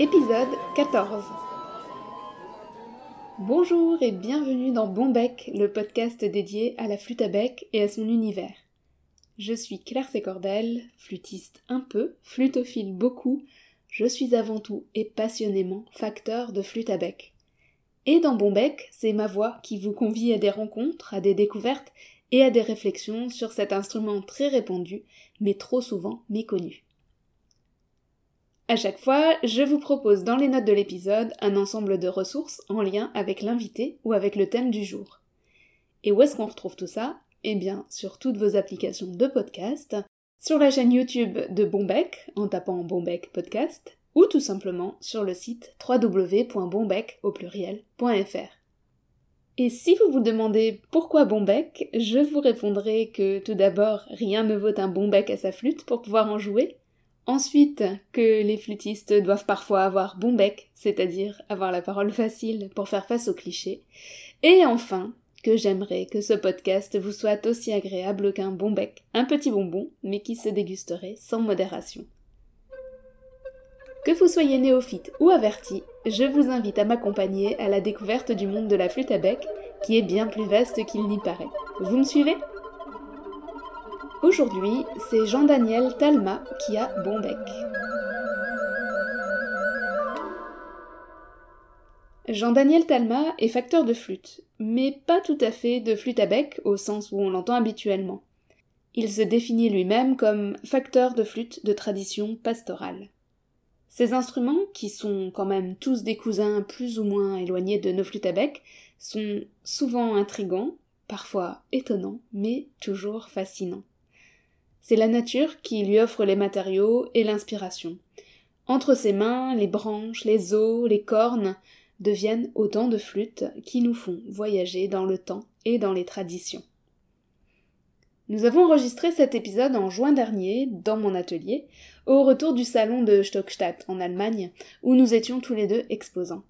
Épisode 14 Bonjour et bienvenue dans Bon Bec, le podcast dédié à la flûte à bec et à son univers. Je suis Claire Sécordel, flûtiste un peu, flutophile beaucoup, je suis avant tout et passionnément facteur de flûte à bec. Et dans Bon Bec, c'est ma voix qui vous convie à des rencontres, à des découvertes et à des réflexions sur cet instrument très répandu, mais trop souvent méconnu. À chaque fois, je vous propose dans les notes de l'épisode un ensemble de ressources en lien avec l'invité ou avec le thème du jour. Et où est-ce qu'on retrouve tout ça? Eh bien, sur toutes vos applications de podcast, sur la chaîne YouTube de Bombec en tapant Bombec Podcast, ou tout simplement sur le site www.bombec au pluriel.fr. Et si vous vous demandez pourquoi Bombec, je vous répondrai que tout d'abord, rien ne vaut un bon bec à sa flûte pour pouvoir en jouer. Ensuite, que les flûtistes doivent parfois avoir bon bec, c'est-à-dire avoir la parole facile pour faire face aux clichés. Et enfin, que j'aimerais que ce podcast vous soit aussi agréable qu'un bon bec, un petit bonbon, mais qui se dégusterait sans modération. Que vous soyez néophyte ou averti, je vous invite à m'accompagner à la découverte du monde de la flûte à bec, qui est bien plus vaste qu'il n'y paraît. Vous me suivez? Aujourd'hui, c'est Jean-Daniel Talma qui a bon bec. Jean-Daniel Talma est facteur de flûte, mais pas tout à fait de flûte à bec au sens où on l'entend habituellement. Il se définit lui-même comme facteur de flûte de tradition pastorale. Ces instruments, qui sont quand même tous des cousins plus ou moins éloignés de nos flûtes à bec, sont souvent intrigants, parfois étonnants, mais toujours fascinants. C'est la nature qui lui offre les matériaux et l'inspiration. Entre ses mains, les branches, les os, les cornes deviennent autant de flûtes qui nous font voyager dans le temps et dans les traditions. Nous avons enregistré cet épisode en juin dernier, dans mon atelier, au retour du salon de Stockstadt en Allemagne, où nous étions tous les deux exposants.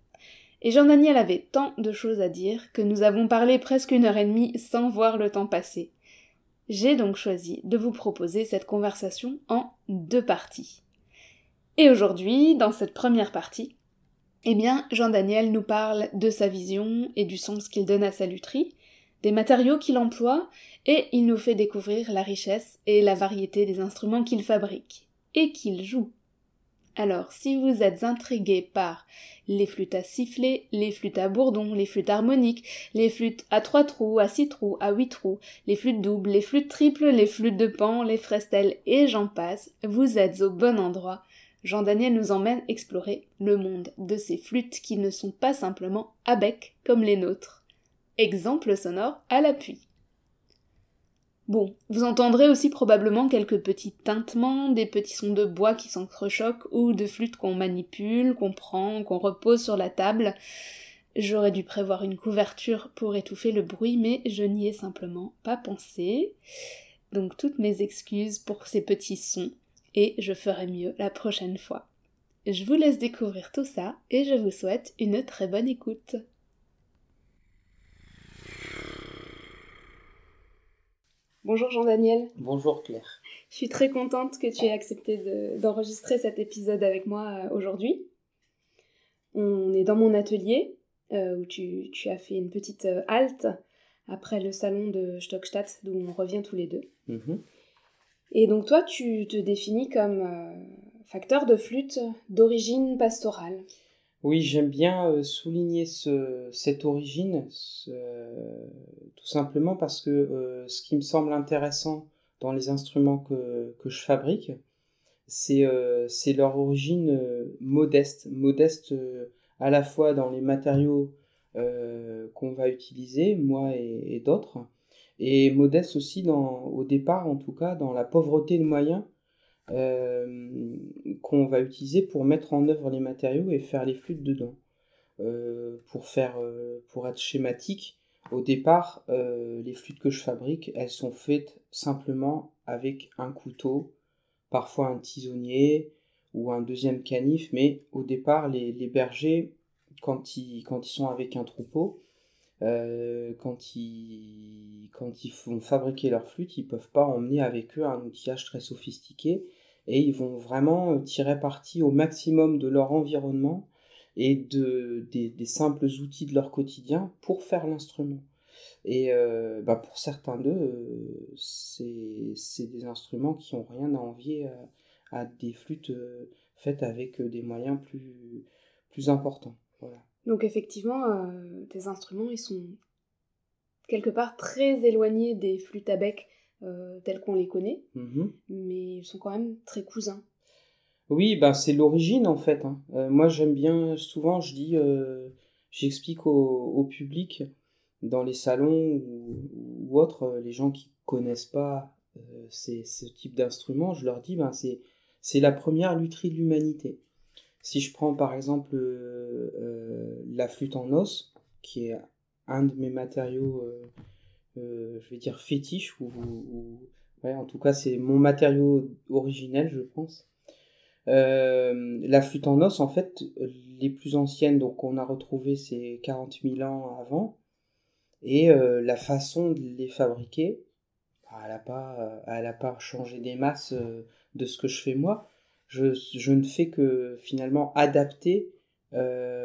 Et Jean-Daniel avait tant de choses à dire que nous avons parlé presque une heure et demie sans voir le temps passer. J'ai donc choisi de vous proposer cette conversation en deux parties. Et aujourd'hui, dans cette première partie, eh bien, Jean-Daniel nous parle de sa vision et du sens qu'il donne à sa lutherie, des matériaux qu'il emploie, et il nous fait découvrir la richesse et la variété des instruments qu'il fabrique et qu'il joue. Alors, si vous êtes intrigué par les flûtes à sifflet, les flûtes à bourdon, les flûtes harmoniques, les flûtes à trois trous, à six trous, à huit trous, les flûtes doubles, les flûtes triples, les flûtes de pan, les frestelles et j'en passe, vous êtes au bon endroit. Jean-Daniel nous emmène explorer le monde de ces flûtes qui ne sont pas simplement à bec comme les nôtres. Exemple sonore à l'appui. Bon, vous entendrez aussi probablement quelques petits tintements, des petits sons de bois qui s'entrechoquent ou de flûtes qu'on manipule, qu'on prend, qu'on repose sur la table. J'aurais dû prévoir une couverture pour étouffer le bruit, mais je n'y ai simplement pas pensé. Donc toutes mes excuses pour ces petits sons, et je ferai mieux la prochaine fois. Je vous laisse découvrir tout ça, et je vous souhaite une très bonne écoute. Bonjour Jean-Daniel. Bonjour Claire. Je suis très contente que tu aies accepté d'enregistrer cet épisode avec moi euh, aujourd'hui. On est dans mon atelier euh, où tu, as fait une petite euh, halte après le salon de Stockstadt d'où on revient tous les deux. Mhm. Et donc toi, tu te définis comme facteur de flûte d'origine pastorale. Oui, j'aime bien euh, souligner cette origine, tout simplement parce que euh, ce qui me semble intéressant dans les instruments que, je fabrique, c'est euh, leur origine modeste, modeste à la fois dans les matériaux qu'on va utiliser, moi et, et d'autres, et modeste aussi dans, au départ en tout cas dans la pauvreté de moyens euh, qu'on va utiliser pour mettre en œuvre les matériaux et faire les flûtes dedans. Euh, pour, faire, euh, pour être schématique, au départ, les flûtes que je fabrique, elles sont faites simplement avec un couteau, parfois un tisonnier ou un deuxième canif, mais au départ, les, bergers, quand ils, quand ils sont avec un troupeau, quand, ils, quand vont fabriquer leur flûte, ils peuvent pas emmener avec eux un outillage très sophistiqué et ils vont vraiment tirer parti au maximum de leur environnement et de, des, simples outils de leur quotidien pour faire l'instrument. Et euh, bah pour certains d'eux, euh, c'est des instruments qui n'ont rien à envier à, des flûtes euh, faites avec des moyens plus, plus importants. Voilà. Donc effectivement, tes instruments, ils sont quelque part très éloignés des flûtes à bec telles qu'on les connaît, mmh mais ils sont quand même très cousins. Oui, bah c'est l'origine en fait. Hein. Euh, moi j'aime bien, souvent je dis, euh, j'explique au, public dans les salons ou, autres, euh, les gens qui connaissent pas ce type d'instrument, je leur dis, ben c'est c'est la première lutherie de l'humanité. Si je prends par exemple la flûte en os, qui est un de mes matériaux, je vais dire fétiche, ou, ouais, en tout cas c'est mon matériau originel, je pense. Euh, la flûte en os, en fait, les plus anciennes, donc on a retrouvé ces 40 000 ans avant, et euh, la façon de les fabriquer, bah, elle n'a pas, pas changé des masses euh, de ce que je fais moi. Je, ne fais que finalement adapter un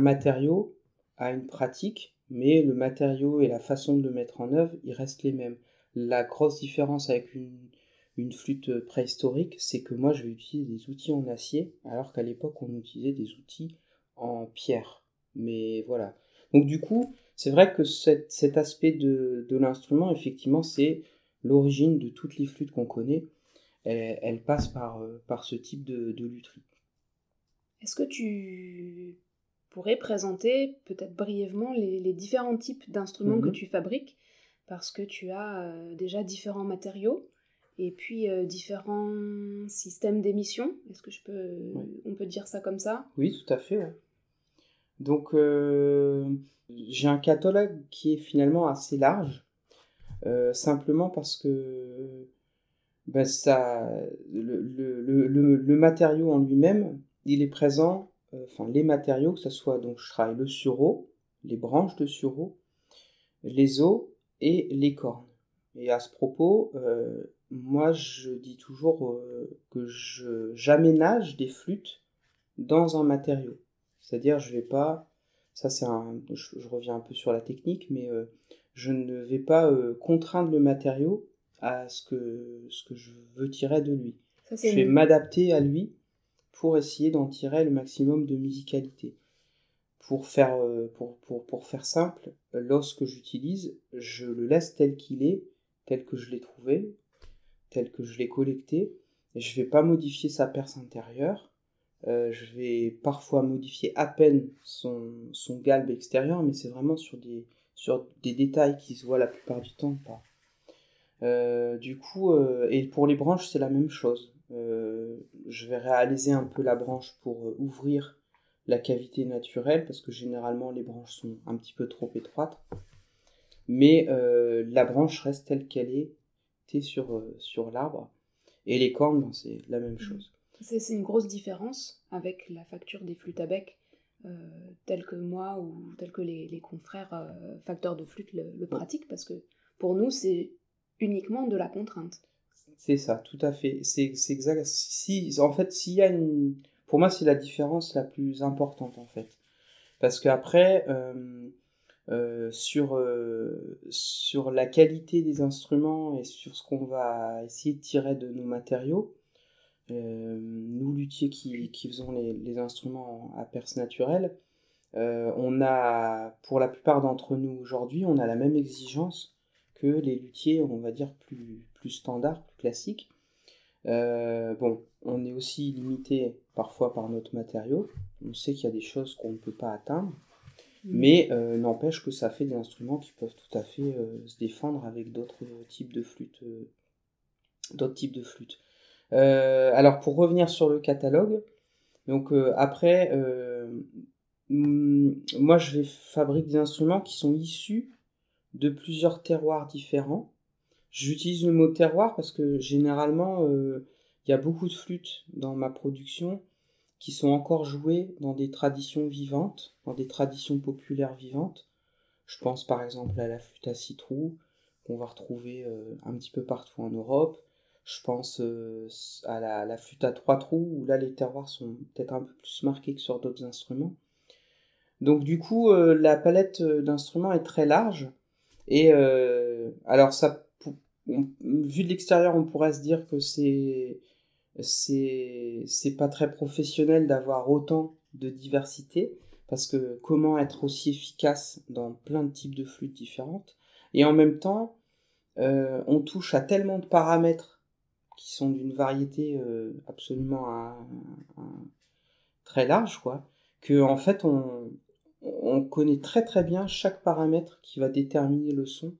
matériau à une pratique, mais le matériau et la façon de le mettre en œuvre, ils restent les mêmes. La grosse différence avec une flûte préhistorique, c'est que moi je vais utiliser des outils en acier, alors qu'à l'époque on utilisait des outils en pierre. Mais voilà. Donc du coup, c'est vrai que cet, aspect de, l'instrument, effectivement, c'est l'origine de toutes les flûtes qu'on connaît. Elle, passe par, euh, par ce type de, de lutherie. Est-ce que tu pourrais présenter peut-être brièvement les, différents types d'instruments que mhm. tu fabriques? Parce que tu as euh, déjà différents matériaux et puis euh, différents systèmes d'émission. Est-ce que je peux, on peut dire ça comme ça? Oui, tout à fait. Donc, euh, j'ai un catalogue qui est finalement assez large, simplement parce que ben, ça, le, le, le, matériau en lui-même, il est présent, enfin les matériaux, que ce soit, donc je travaille le sureau, les branches de sureau, les os et les cornes. Et à ce propos, moi, je dis toujours euh, que j'aménage des flûtes dans un matériau. C'est-à-dire, je vais pas, ça c'est un, je, reviens un peu sur la technique, mais euh, je ne vais pas euh, contraindre le matériau à ce que, ce que je veux tirer de lui. je vais m'adapter à lui pour essayer d'en tirer le maximum de musicalité. Pour faire, pour, pour, pour faire simple, lorsque j'utilise, je le laisse tel qu'il est, tel que je l'ai trouvé, tel que je l'ai collecté. Et je vais pas modifier sa perce intérieure. Euh, je vais parfois modifier à peine son, son galbe extérieur, mais c'est vraiment sur des, sur des détails qui se voient la plupart du temps pas. Euh, du coup, euh, et pour les branches, c'est la même chose. je vais réaliser un peu la branche pour ouvrir la cavité naturelle, parce que généralement les branches sont un petit peu trop étroites. Mais la branche reste telle qu'elle est, sur, euh, sur l'arbre. Et les cornes, ben, c'est la même mm. chose. C'est une grosse différence avec la facture des flûtes à bec, euh, telle que moi ou telle que les, confrères euh, facteurs de flûte le, pratiquent, parce que pour nous, c'est uniquement de la contrainte. C'est ça, tout à fait. C'est exact. Si, en fait, s'il y a une. Pour moi, c'est la différence la plus importante, en fait. Parce qu'après, euh, sur, euh, sur la qualité des instruments et sur ce qu'on va essayer de tirer de nos matériaux. Euh, nous, luthiers qui, qui faisons les, les, instruments à perce naturelle, on a, pour la plupart d'entre nous aujourd'hui, on a la même exigence que les luthiers, on va dire, plus, plus standards, plus classiques. bon, on est aussi limité parfois par notre matériau. On sait qu'il y a des choses qu'on ne peut pas atteindre. Mm. Mais euh, n'empêche que ça fait des instruments qui peuvent tout à fait euh, se défendre avec d'autres types de flûtes. Euh, d'autres types de flûtes. alors pour revenir sur le catalogue, donc après, mm, moi je vais fabriquer des instruments qui sont issus de plusieurs terroirs différents. J'utilise le mot terroir parce que généralement il y a beaucoup de flûtes dans ma production qui sont encore joués dans des traditions vivantes, dans des traditions populaires vivantes. Je pense par exemple à la flûte à six trous, qu'on va retrouver euh, un petit peu partout en Europe. Je pense euh, à la, flûte à trois trous, où là les terroirs sont peut-être un peu plus marqués que sur d'autres instruments. Donc du coup, euh, la palette d'instruments est très large. Et alors ça, vu de l'extérieur, on pourrait se dire que c'est c'est pas très professionnel d'avoir autant de diversité parce que comment être aussi efficace dans plein de types de flûtes différentes. Et en même temps euh, on touche à tellement de paramètres qui sont d'une variété euh, absolument très large quoi que en fait on, on connaît très très bien chaque paramètre qui va déterminer le son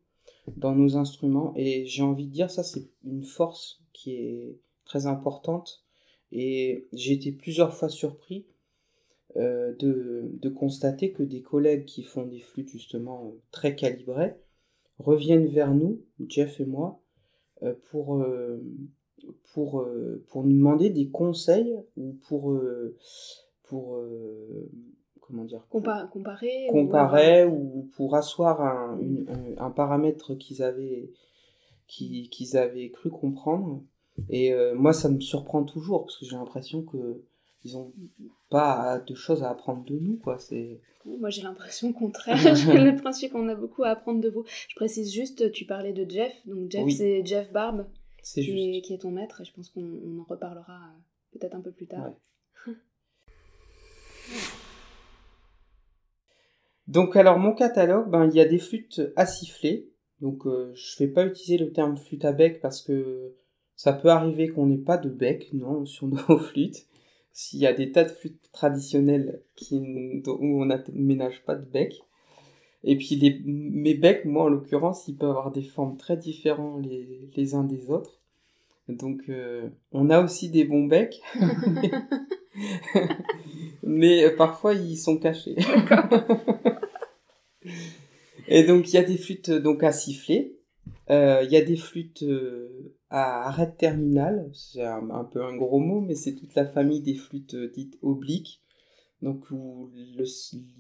dans nos instruments et j'ai envie de dire ça c'est une force qui est très importante et j'ai été plusieurs fois surpris euh, de, constater que des collègues qui font des flûtes justement très calibrées reviennent vers nous, Jeff et moi, euh, pour, euh, pour, nous demander des conseils ou pour comment dire comparer comparer ou, pour asseoir un, un, paramètre qu'ils avaient qu'ils avaient cru comprendre et euh, moi, ça me surprend toujours parce que j'ai l'impression que ils ont pas de choses à apprendre de nous, quoi. C'est. Moi, j'ai l'impression contraire. j'ai l'impression qu'on a beaucoup à apprendre de vous. Je précise juste, tu parlais de Jeff. Donc Jeff, c'est Jeff Barbe, qui, qui, est ton maître, et je pense qu'on en reparlera euh, peut-être un peu plus tard. donc alors mon catalogue, ben il y a des flûtes à siffler. Donc euh, je vais pas utiliser le terme flûte à bec parce que ça peut arriver qu'on n'ait pas de bec, non, sur nos flûtes. S'il y a des tas de flûtes traditionnelles qui, où on n'aménage pas de bec. Et puis les, mes becs, moi en l'occurrence, ils peuvent avoir des formes très différentes les, uns des autres. Donc euh, on a aussi des bons becs. mais euh, parfois ils sont cachés. Et donc il y a des flûtes donc à siffler. Euh, il y a des flûtes à arrêt terminal, c'est un, peu un gros mot, mais c'est toute la famille des flûtes euh, dites obliques, donc où il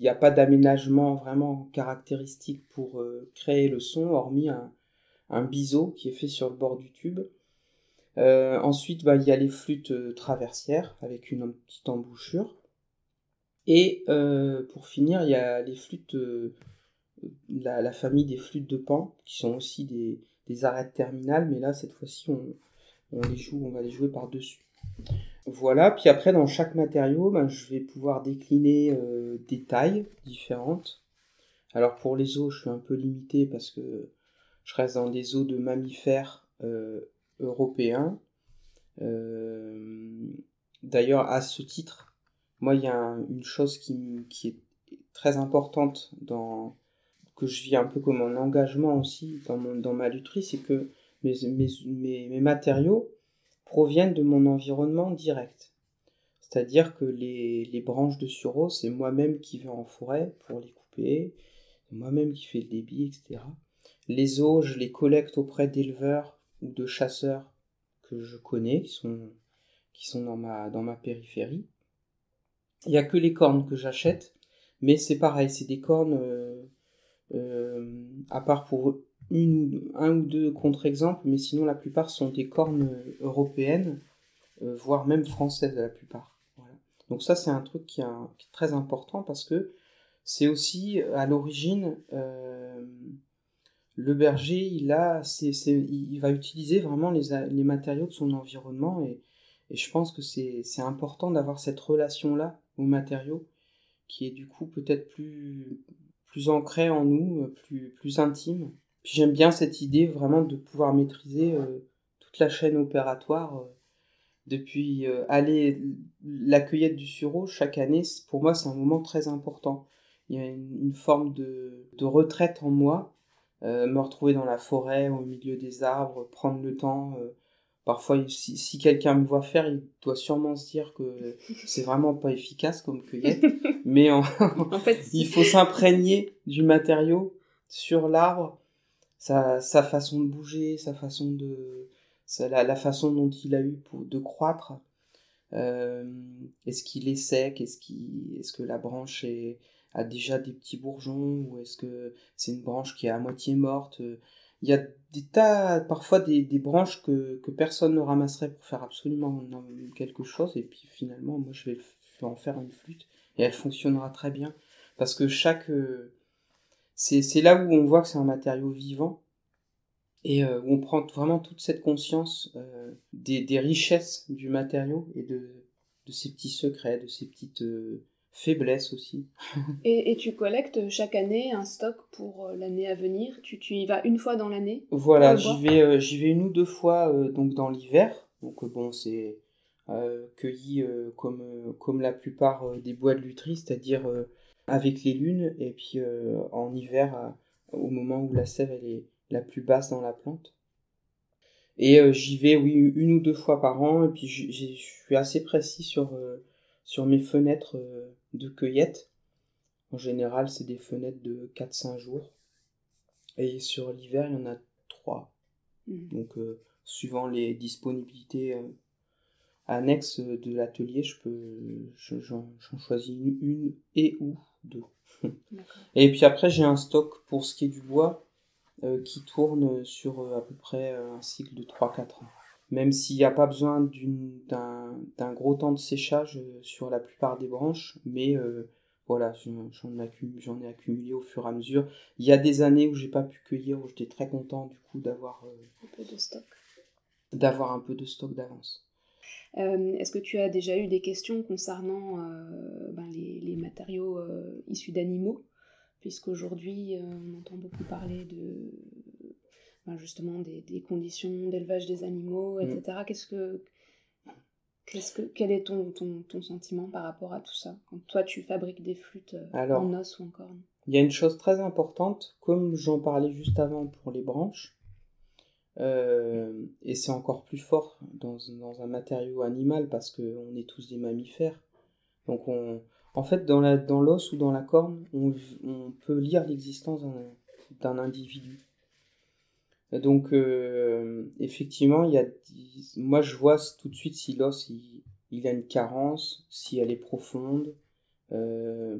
n'y a pas d'aménagement vraiment caractéristique pour euh, créer le son, hormis un, biseau qui est fait sur le bord du tube. Euh, ensuite, bah, il y a les flûtes traversières avec une petite embouchure. Et pour finir, il y a les flûtes, la, famille des flûtes de pan, qui sont aussi des, des arêtes terminales, mais là, cette fois-ci, on, les joue, on va les jouer par-dessus. Voilà, puis après, dans chaque matériau, ben, je vais pouvoir décliner euh, des tailles différentes. Alors pour les os, je suis un peu limité parce que je reste dans des os de mammifères euh, européens. Euh, d'ailleurs, à ce titre, moi, il y a une chose qui, qui, est très importante dans, que je vis un peu comme un engagement aussi dans, dans ma lutherie, c'est que mes, mes, mes, matériaux proviennent de mon environnement direct. C'est-à-dire que les, les, branches de sureau, c'est moi-même qui vais en forêt pour les couper, moi-même qui fais le débit, etc. Les os, je les collecte auprès d'éleveurs ou de chasseurs que je connais, qui sont, qui sont dans, ma, dans ma périphérie. Il n'y a que les cornes que j'achète, mais c'est pareil, c'est des cornes euh, à part pour une, un ou deux contre-exemples, mais sinon la plupart sont des cornes européennes, euh, voire même françaises la plupart. Donc ça c'est un truc qui, est très important parce que c'est aussi à l'origine euh, le berger il a il va utiliser vraiment les, matériaux de son environnement et, et je pense que c'est important d'avoir cette relation là aux matériaux qui est du coup peut-être plus plus ancré en nous, euh, plus, plus intime. Puis j'aime bien cette idée vraiment de pouvoir maîtriser euh, toute la chaîne opératoire. Euh, depuis aller la cueillette du sureau chaque année, pour moi c'est un moment très important. Il y a une, forme de, de, retraite en moi, me retrouver dans la forêt, au milieu des arbres, prendre le temps, Parfois, si, quelqu'un me voit faire, il doit sûrement se dire que c'est vraiment pas efficace comme cueillette. mais en, fait, il faut s'imprégner du matériau sur l'arbre, sa, sa, façon de bouger, sa façon de, la, la, façon dont il a eu pour, de croître. est-ce qu'il est sec? Est-ce qu'il, est-ce que la branche est, a déjà des petits bourgeons? Ou est-ce que c'est une branche qui est à moitié morte? Il y a des tas, parfois des, des branches que, que, personne ne ramasserait pour faire absolument quelque chose. Et puis finalement moi je vais en faire une flûte et elle fonctionnera très bien. Parce que chaque c'est là où on voit que c'est un matériau vivant et euh, où on prend vraiment toute cette conscience euh, des, des, richesses du matériau et de, de ses petits secrets, de ses petites euh, faiblesses aussi. et, et, tu collectes chaque année un stock pour l'année à venir tu, tu, y vas une fois dans l'année Voilà, j'y vais, j'y vais une ou deux fois donc dans l'hiver. Donc bon, c'est cueilli comme, comme la plupart des bois de lutherie, c'est-à-dire avec les lunes, et puis en hiver, au moment où la sève elle est la plus basse dans la plante. Et euh, j'y vais, oui, une ou deux fois par an. Et puis je suis assez précis sur, euh, sur mes fenêtres euh, de cueillette. En général, c'est des fenêtres de 4-5 jours. Et sur l'hiver, il y en a 3. Mmh. Donc, suivant les disponibilités annexes de l'atelier, je peux, j'en choisis une, une, et ou deux. et puis après, j'ai un stock pour ce qui est du bois. Euh, qui tourne sur euh, à peu près euh, un cycle de 3-4 ans. Même s'il n'y a pas besoin d'un gros temps de séchage sur la plupart des branches, mais voilà, j'en ai accumulé au fur et à mesure. Il y a des années où j'ai pas pu cueillir, où j'étais très content du coup d'avoir un peu de stock. D'avoir un peu de stock d'avance. Est-ce que tu as déjà eu des questions concernant ben, les, les, matériaux issus d'animaux? Puisqu'aujourd'hui euh, on entend beaucoup parler de ben, justement des, conditions d'élevage des animaux, etc. Mm. Qu'est-ce que, qu'est-ce que, quel est ton, ton, ton, sentiment par rapport à tout ça Quand toi tu fabriques des flûtes euh, en os ou en corne Il y a une chose très importante, comme j'en parlais juste avant pour les branches, euh, et c'est encore plus fort dans, dans, un matériau animal parce qu'on est tous des mammifères. Donc on, en fait, dans l'os dans ou dans la corne, on, peut lire l'existence d'un individu. Donc, euh, effectivement, il y a, moi je vois tout de suite si l'os il, a une carence, si elle est profonde, euh,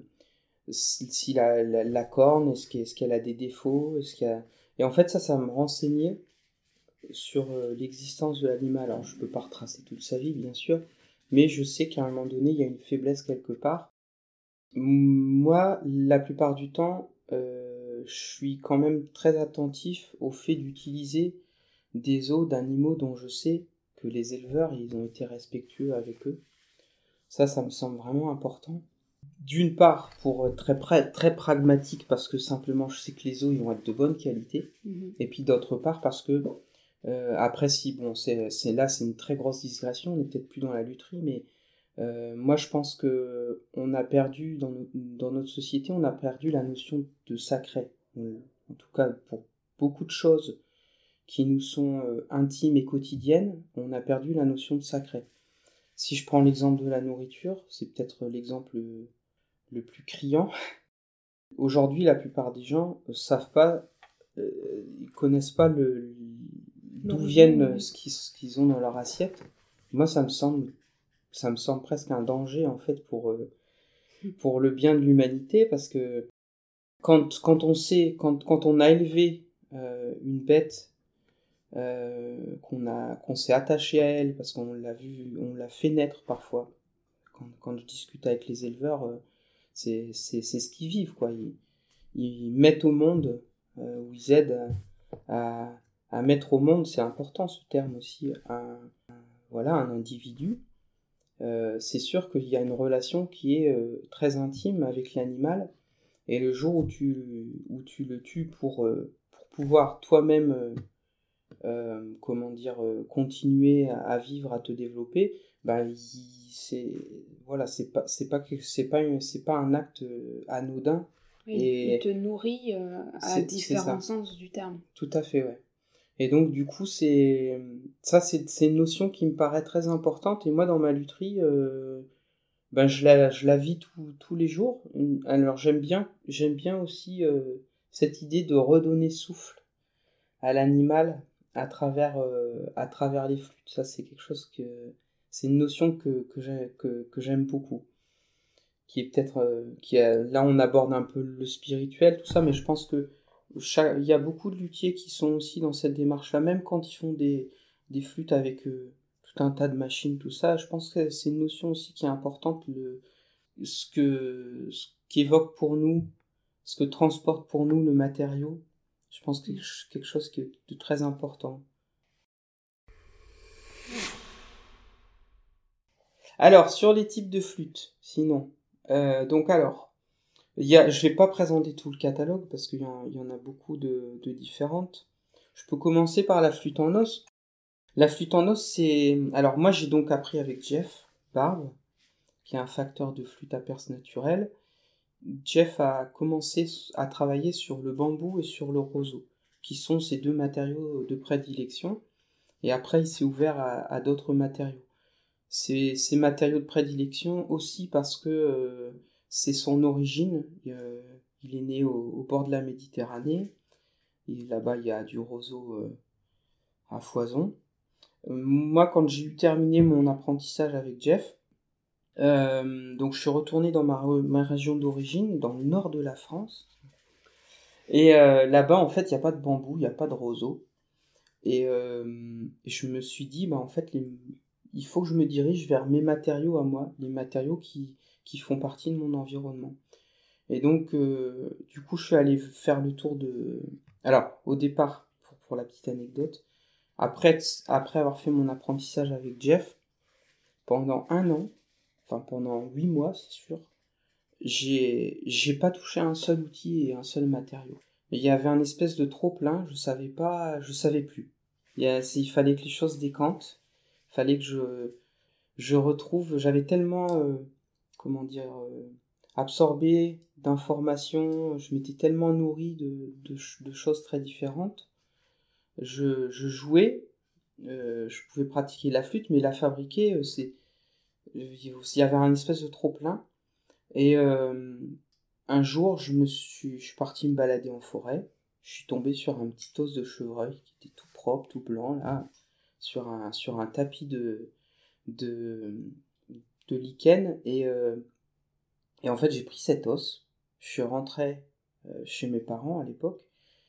si, la, corne, est-ce qu'elle a des défauts, est-ce Et en fait, ça, ça me renseignait sur euh, l'existence de l'animal. Alors, je peux pas retracer toute sa vie, bien sûr, mais je sais qu'à un moment donné, il y a une faiblesse quelque part. Moi, la plupart du temps, je suis quand même très attentif au fait d'utiliser des os d'animaux dont je sais que les éleveurs, ils ont été respectueux avec eux. Ça, ça me semble vraiment important. D'une part, pour être très, très pragmatique, parce que simplement je sais que les os ils vont être de bonne qualité. Mhm. Et puis d'autre part, parce que, euh, après, si, bon, c'est là, c'est une très grosse digression, on n'est peut-être plus dans la lutherie, mais euh, moi, je pense que on a perdu dans, dans, notre société, on a perdu la notion de sacré. En tout cas, pour beaucoup de choses qui nous sont euh, intimes et quotidiennes, on a perdu la notion de sacré. Si je prends l'exemple de la nourriture, c'est peut-être l'exemple le plus criant. Aujourd'hui, la plupart des gens ne savent pas, euh, ils connaissent pas le d'où viennent ce qu'ils ont dans leur assiette. Moi, ça me semble ça me semble presque un danger en fait pour, euh, pour le bien de l'humanité parce que quand, quand on sait, quand, quand on a élevé euh, une bête, euh, qu'on a qu'on s'est attaché à elle parce qu'on l'a vu, on l'a fait naître parfois. Quand, quand je discute avec les éleveurs, c'est, c'est ce qu'ils vivent quoi. Ils, ils mettent au monde ou ils aident à, à, mettre au monde, c'est important ce terme aussi, un, voilà un individu euh, c'est sûr qu'il y a une relation qui est euh, très intime avec l'animal. Et le jour où tu, où tu le tues pour, euh, pour pouvoir toi-même, comment dire, continuer à, vivre, à te développer, bah, c'est voilà, c'est pas c'est pas c'est pas c'est pas un acte anodin. et il te nourrit à différents sens du terme. Tout à fait, ouais. Et donc, du coup, c'est ça, c'est une notion qui me paraît très importante. Et moi, dans ma lutherie, euh, ben, je, la, je la vis tous les jours. Alors, j'aime bien, bien aussi euh, cette idée de redonner souffle à l'animal à travers, euh, à travers les flûtes. Ça, c'est quelque chose que c'est une notion que, que, j'aime beaucoup. Qui est peut-être. Qui là, on aborde un peu le spirituel, tout ça, mais je pense que il y a beaucoup de luthiers qui sont aussi dans cette démarche-là, même quand ils font des, des flûtes avec euh, tout un tas de machines, tout ça. Je pense que c'est une notion aussi qui est importante, le, ce que ce qu'évoque pour nous, ce que transporte pour nous le matériau. Je pense que c'est quelque chose qui est de très important. Alors, sur les types de flûtes, sinon. Euh, donc alors, y a, je vais pas présenter tout le catalogue parce qu'il y, en a beaucoup de, différentes. Je peux commencer par la flûte en os. La flûte en os, c'est... Alors moi, j'ai donc appris avec Jeff Barbe, qui est un facteur de flûte à perce naturelle. Jeff a commencé à travailler sur le bambou et sur le roseau, qui sont ses deux matériaux de prédilection. Et après, il s'est ouvert à d'autres matériaux ces, ces, matériaux de prédilection aussi parce que euh, c'est son origine. Euh, il est né au, bord de la Méditerranée. Là-bas, il y a du roseau euh, à foison. moi, quand j'ai eu terminé mon apprentissage avec Jeff, donc je suis retourné dans ma, ma région d'origine, dans le nord de la France. Et là-bas, en fait, il n'y a pas de bambou, il n'y a pas de roseau. Et, je me suis dit, bah, en fait, il faut que je me dirige vers mes matériaux à moi, les matériaux qui, qui font partie de mon environnement. Et donc, euh, du coup, je suis allé faire le tour de... Alors, au départ, pour, pour la petite anecdote, après, après avoir fait mon apprentissage avec Jeff, pendant un an, enfin pendant huit mois, c'est sûr, j'ai, pas touché un seul outil et un seul matériau. Il y avait un espèce de trop plein, je savais pas, je savais plus. Il, il fallait que les choses décantent fallait que je, je retrouve, j'avais tellement, euh, comment dire, euh, absorbé d'informations, je m'étais tellement nourri de, choses très différentes. Je, jouais, euh, je pouvais pratiquer la flûte, mais la fabriquer, c'est, il y avait un espèce de trop plein. Et un jour, je me suis, je parti me balader en forêt. Je suis tombé sur un petit os de chevreuil qui était tout propre, tout blanc là sur un, sur un tapis de, de, de lichen et, euh, et en fait j'ai pris cet os, je suis rentré euh, chez mes parents à l'époque,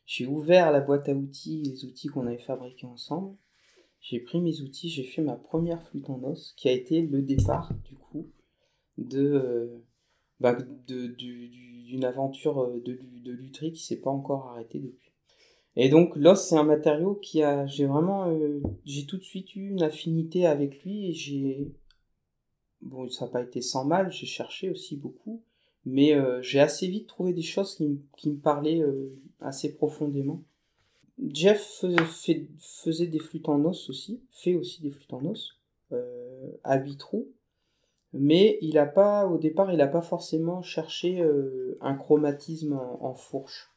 j'ai ouvert la boîte à outils, les outils qu'on avait fabriqués ensemble, j'ai pris mes outils, j'ai fait ma première flûte en os qui a été le départ du coup de, euh, bah, d'une aventure de, de qui s'est pas encore arrêtée depuis. Et donc l'os c'est un matériau qui a, j'ai vraiment, j'ai tout de suite eu une affinité avec lui et j'ai, bon ça n'a pas été sans mal, j'ai cherché aussi beaucoup, mais euh, j'ai assez vite trouvé des choses qui, qui me parlaient euh, assez profondément. Jeff faisait des flûtes en os aussi, fait aussi des flûtes en os, à huit trous, mais il a pas, au départ, il n'a pas forcément cherché un chromatisme en fourche.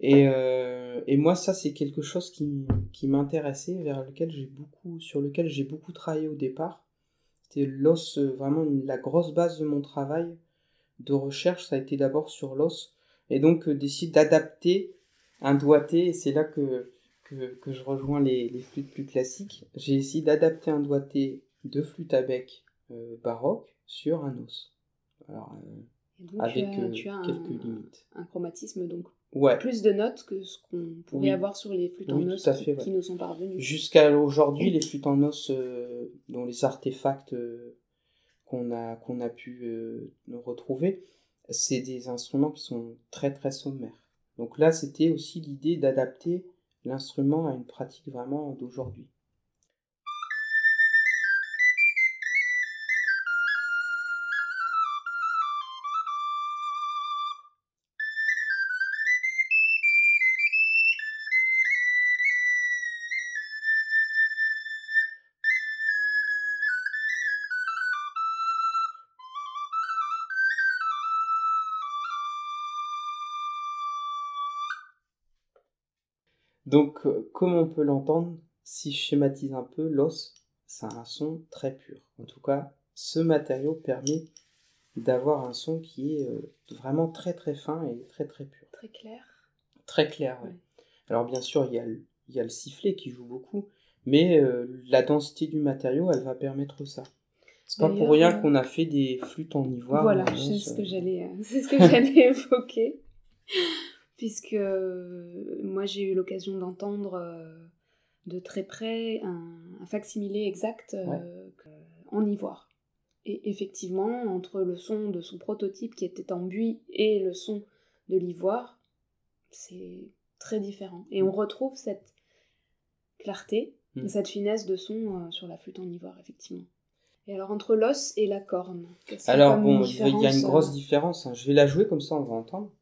Et, euh, et moi, ça, c'est quelque chose qui, qui m'intéressait, vers lequel j'ai beaucoup, sur lequel j'ai beaucoup travaillé au départ. C'était l'os, vraiment la grosse base de mon travail de recherche, ça a été d'abord sur l'os. Et donc, euh, d'essayer d'adapter un doigté, et c'est là que, que, que, je rejoins les, les flûtes plus classiques. J'ai essayé d'adapter un doigté de flûte à bec euh, baroque sur un os. Alors, euh, avec tu as, quelques limites. Un chromatisme donc plus de notes que ce qu'on pourrait avoir sur les flûtes en os qui, nous sont parvenues. Jusqu'à aujourd'hui, les flûtes en os, euh, dont les artefacts euh, qu'on a, qu'on a pu euh, retrouver, c'est des instruments qui sont très très sommaires. Donc là, c'était aussi l'idée d'adapter l'instrument à une pratique vraiment d'aujourd'hui. Donc, euh, comme on peut l'entendre, si je schématise un peu, l'os, c'est un son très pur. En tout cas, ce matériau permet d'avoir un son qui est euh, vraiment très très fin et très très pur. Très clair. Très clair, oui. Alors bien sûr, il y, a le, il y a le sifflet qui joue beaucoup, mais la densité du matériau, elle va permettre ça. C'est pas pour rien qu'on a fait des flûtes en ivoire. Voilà, c'est ce que j'allais, c'est ce que j'allais évoquer, puisque moi j'ai eu l'occasion d'entendre de très près un, facsimilé exact en ivoire. Et effectivement, entre le son de son prototype qui était en buis et le son de l'ivoire, c'est très différent. Et on mm. retrouve cette clarté, mm. cette finesse de son euh, sur la flûte en ivoire, effectivement. Et alors, entre l'os et la corne Alors, bon, il y a une grosse euh, différence. Hein. Je vais la jouer comme ça, on va entendre.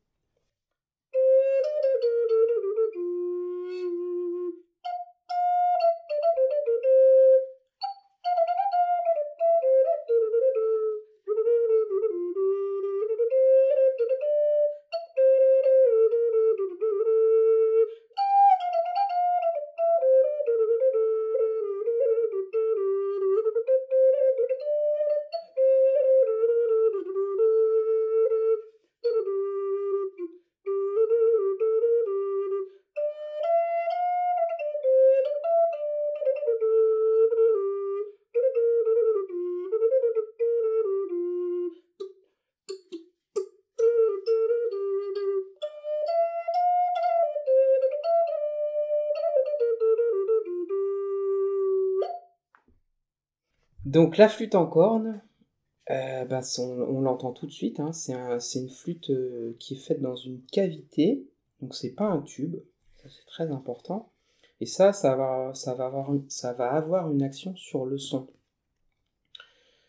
Donc la flûte en corne, euh, ben, on, l'entend tout de suite, hein. c'est une flûte euh, qui est faite dans une cavité, donc c'est pas un tube, c'est très important. Et ça, ça va, ça, va avoir une, ça va avoir une action sur le son.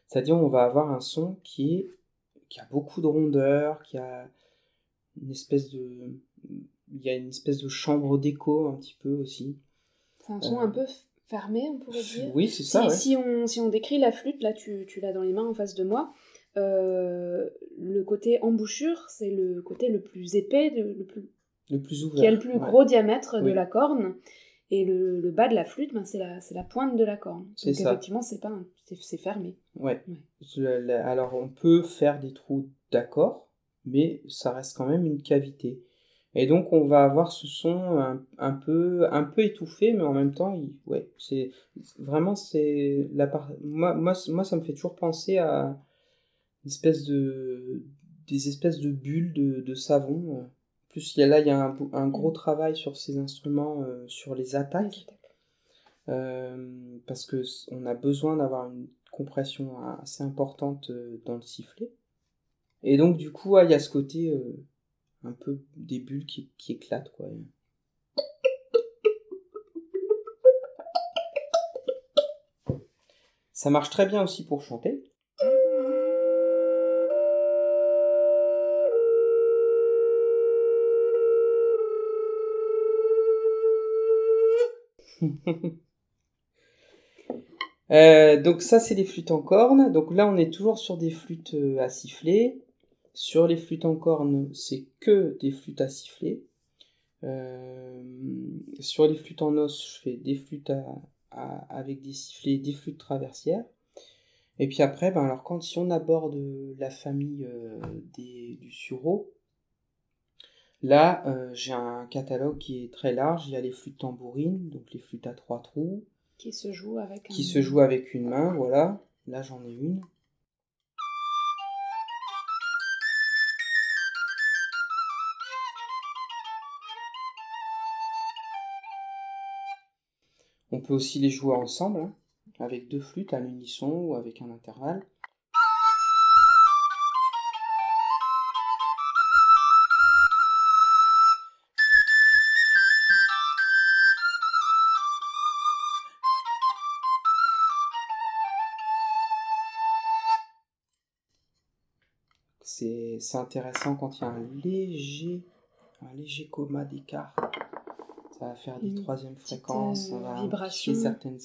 C'est-à-dire on va avoir un son qui, est, qui a beaucoup de rondeur, qui a une espèce de... Il y a une espèce de chambre d'écho un petit peu aussi. C'est un son un euh, peu fermé, on pourrait dire. Oui, c'est ça. Si, on, si on décrit la flûte, là tu, tu l'as dans les mains en face de moi, euh, le côté embouchure, c'est le côté le plus épais, le plus, le plus ouvert. qui a le plus gros diamètre de la corne. Et le, le, bas de la flûte, ben, c'est la, la, pointe de la corne. Donc ça. effectivement, c'est pas c'est fermé. Ouais. Alors on peut faire des trous d'accord, mais ça reste quand même une cavité. Et donc on va avoir ce son un, peu un peu étouffé, mais en même temps, ouais, c'est vraiment c'est la part. Moi, moi, moi, ça me fait toujours penser à une espèce de des espèces de bulles de, de savon. plus il y a, là, il y a un, un gros travail sur ces instruments, euh, sur les attaques, euh, parce que on a besoin d'avoir une compression assez importante euh, dans le sifflet. Et donc du coup, il y a ce côté un peu des bulles qui, éclatent, quoi. Ça marche très bien aussi pour chanter. Euh, donc ça c'est les flûtes en corne. Donc là on est toujours sur des flûtes euh, à siffler. Sur les flûtes en corne, c'est que des flûtes à siffler. Euh, sur les flûtes en os, je fais des flûtes avec des sifflets, des flûtes traversières. Et puis après, ben alors quand si on aborde la famille euh, des, du sureau, là euh, j'ai un catalogue qui est très large. Il y a les flûtes tambourines, donc les flûtes à trois trous. Qui se jouent avec Qui se jouent avec une main, voilà. Là j'en ai une. On peut aussi les jouer ensemble, hein, avec deux flûtes à l'unisson ou avec un intervalle. C'est intéressant quand il y a un léger, un léger coma d'écart ça va faire des troisièmes fréquences, ça va vibration. certaines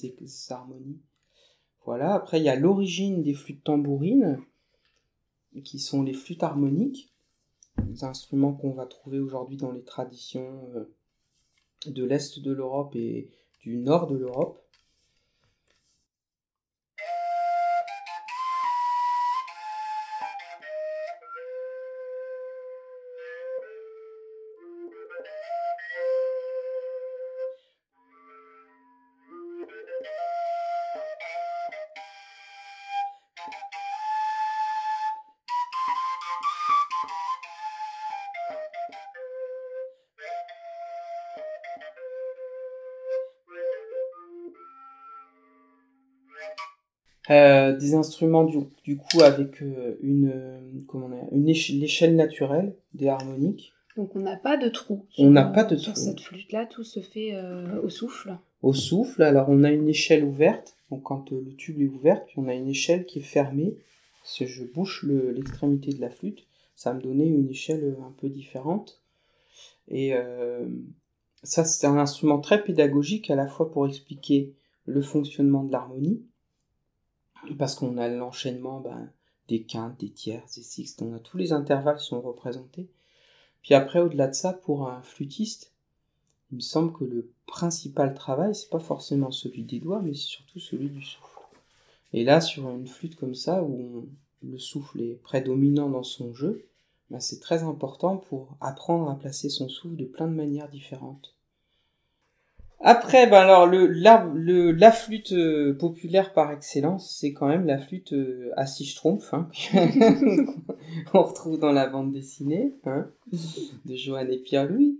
harmonies. Voilà, après il y a l'origine des flûtes tambourines, qui sont les flûtes harmoniques, des instruments qu'on va trouver aujourd'hui dans les traditions euh, de l'Est de l'Europe et du Nord de l'Europe. Euh, des instruments du, du coup avec euh, une euh, comment on a, une échelle naturelle des harmoniques. Donc on n'a pas de trou. On n'a pas de sur trou. cette flûte là, tout se fait euh, au souffle. Au souffle, alors on a une échelle ouverte, donc quand le tube est ouvert, puis on a une échelle qui est fermée. Si je bouche le- l'extrémité de la flûte, ça va me donner une échelle un peu différente. Et ça, c'est un instrument très pédagogique à la fois pour expliquer le fonctionnement de l'harmonie, parce qu'on a l'enchaînement ben, des quintes, des tierces, des sixtes, on a tous les intervalles sont représentés. Puis après, au-delà de ça, pour un flûtiste, il me semble que le principal travail, c'est pas forcément celui des doigts, mais c'est surtout celui du souffle. Et là, sur une flûte comme ça, où le souffle est prédominant dans son jeu, ben, c'est très important pour apprendre à placer son souffle de plein de manières différentes. Après, ben alors la, flûte euh, populaire par excellence, c'est quand même la flûte euh, à six schtroumpfs, hein, qu'on retrouve dans la bande dessinée hein, de Johann et Pierre-Louis.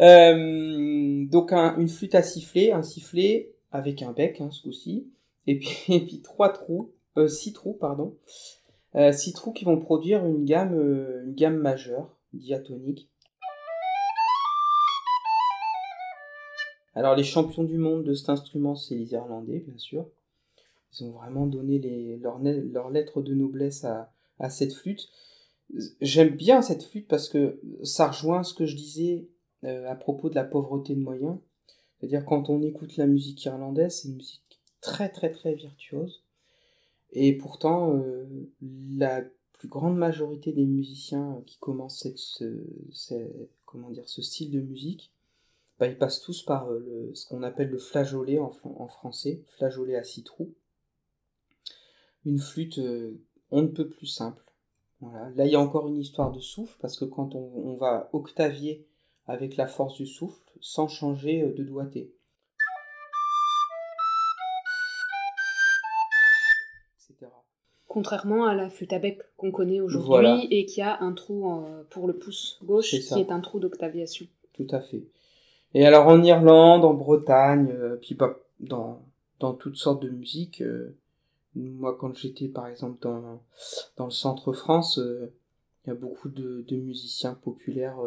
Euh, donc un- une flûte à siffler, un sifflet avec un bec, hein, ce coup-ci, et puis, trois trous, six trous, pardon, six trous qui vont produire une gamme majeure, diatonique. Alors les champions du monde de cet instrument, c'est les Irlandais, bien sûr. Ils ont vraiment donné les, leurs lettres de noblesse à, cette flûte. J'aime bien cette flûte parce que ça rejoint ce que je disais euh, à propos de la pauvreté de moyens. C'est-à-dire quand on écoute la musique irlandaise, c'est une musique très très très virtuose. Et pourtant, euh, la plus grande majorité des musiciens qui commencent ce style de musique, bah, ils passent tous par euh, le, ce qu'on appelle le flageolet en, fran- en français, flageolet à six trous. Une flûte, euh, on ne peut plus simple. Voilà. Là, il y a encore une histoire de souffle, parce que quand on, on va octavier avec la force du souffle, sans changer euh, de doigté. Etc. Contrairement à la flûte à bec qu'on connaît aujourd'hui Voilà. et qui a un trou pour le pouce gauche qui est un trou d'octaviation. Tout à fait. Et alors en Irlande, en Bretagne, euh, puis bah, dans, dans toutes sortes de musiques, euh, moi quand j'étais par exemple dans, dans le centre France, euh, il y a beaucoup de, de musiciens populaires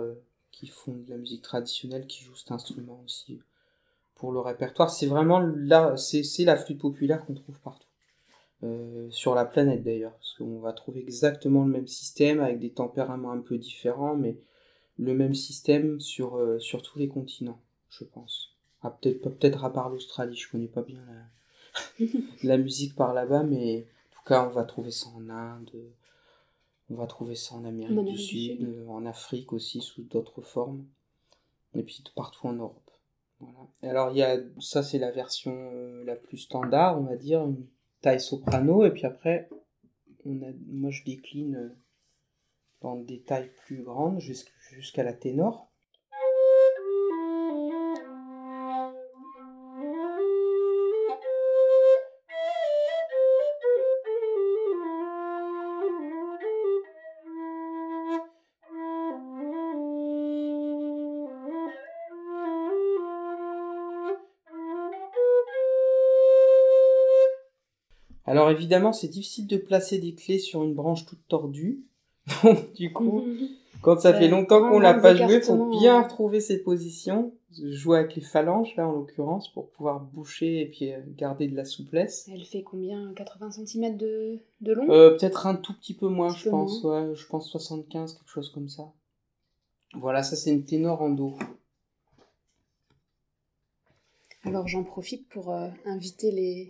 qui font de la musique traditionnelle, qui jouent cet instrument aussi pour le répertoire. C'est vraiment là, c'est c'est la flûte populaire qu'on trouve partout. Sur la planète d'ailleurs, parce qu'on va trouver exactement le même système avec des tempéraments un peu différents, mais le même système sur, euh, sur tous les continents, je pense. Ah, peut-être peut-être à part l'Australie, je connais pas bien la, la musique par là-bas, mais en tout cas, on va trouver ça en Inde, on va trouver ça en Amérique, En du, Sud, euh, en Afrique aussi, sous d'autres formes, et puis partout en Europe. Voilà. Et alors, il y a, ça, c'est la version euh, la plus standard, on va dire, une taille soprano, et puis après, on a, moi, je décline. Dans des tailles plus grandes jusqu- jusqu'à la ténor. Alors évidemment, c'est difficile de placer des clés sur une branche toute tordue. Donc du coup, quand ça fait longtemps qu'on l'a pas joué, faut bien ouais. retrouver ses positions. Jouer avec les phalanges là en l'occurrence pour pouvoir boucher et puis euh, garder de la souplesse. Elle fait combien? 80 cm de, de long? Euh, Peut-être un tout petit peu moins, petit je peu pense. Ouais, je pense 75, quelque chose comme ça. Voilà, ça c'est une ténor en do. Alors j'en profite pour euh, inviter les,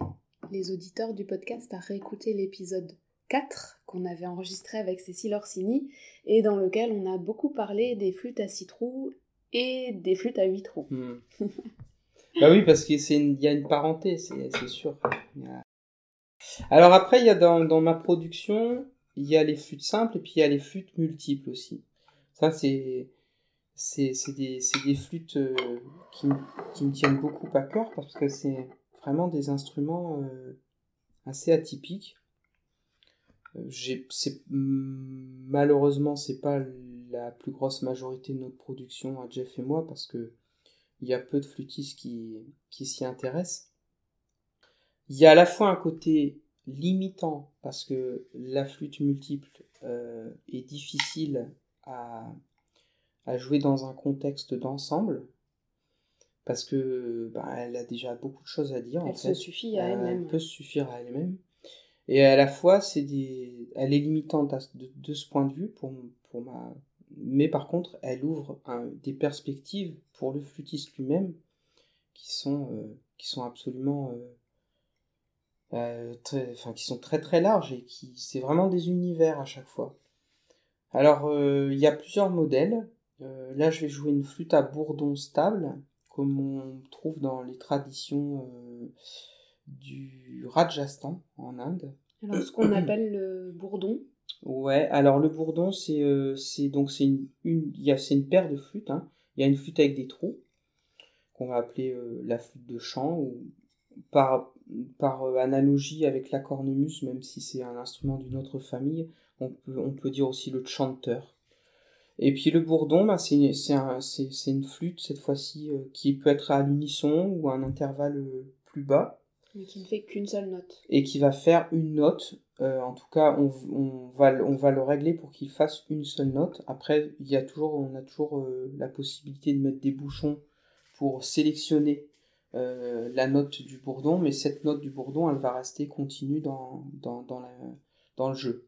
les auditeurs du podcast à réécouter l'épisode 4 qu'on avait enregistré avec Cécile Orsini et dans lequel on a beaucoup parlé des flûtes à six trous et des flûtes à huit trous. Hmm. bah oui, parce qu'il y a une parenté, c'est sûr. Alors après, il y a dans, ma production, il y a les flûtes simples et puis il y a les flûtes multiples aussi. Ça, c'est des, des flûtes euh, qui, qui me tiennent beaucoup à cœur parce que c'est vraiment des instruments euh, assez atypiques. Euh, j'ai- c'est mm, malheureusement c'est pas la plus grosse majorité de notre production à Jeff et moi parce que il y a peu de flûtistes qui, qui s'y intéressent. Il y a à la fois un côté limitant parce que la flûte multiple euh, est difficile à, à, jouer dans un contexte d'ensemble parce que bah, elle a déjà beaucoup de choses à dire. Elle en se suffit à elle-même. Elle peut se suffire à elle-même. Et à la fois, c'est des... elle est limitante de, ce point de vue pour, pour ma... Mais par contre, elle ouvre des perspectives pour le flûtiste lui-même qui sont, euh, qui sont absolument... Euh, euh, très, enfin, qui sont très très larges et qui c'est vraiment des univers à chaque fois. Alors il y a plusieurs modèles. là je vais jouer une flûte à bourdon stable comme on trouve dans les traditions du Rajasthan en Inde. Alors ce qu'on appelle le bourdon. Ouais, alors le bourdon c'est c'est donc c'est une, une y a une paire de flûtes. Hein. Il y a une flûte avec des trous qu'on va appeler la flûte de chant ou par par euh, analogie avec la cornemuse, même si c'est un instrument d'une autre famille, on peut, on peut dire aussi le chanteur. Et puis le bourdon, bah, c'est une flûte cette fois-ci euh, qui peut être à l'unisson ou à un intervalle euh, plus bas. Mais qui ne fait qu'une seule note. Et qui va faire une note. en tout cas, on, va, le régler pour qu'il fasse une seule note. Après, il y a toujours, on a toujours la possibilité de mettre des bouchons pour sélectionner euh, la note du bourdon, mais cette note du bourdon, elle va rester continue dans le jeu.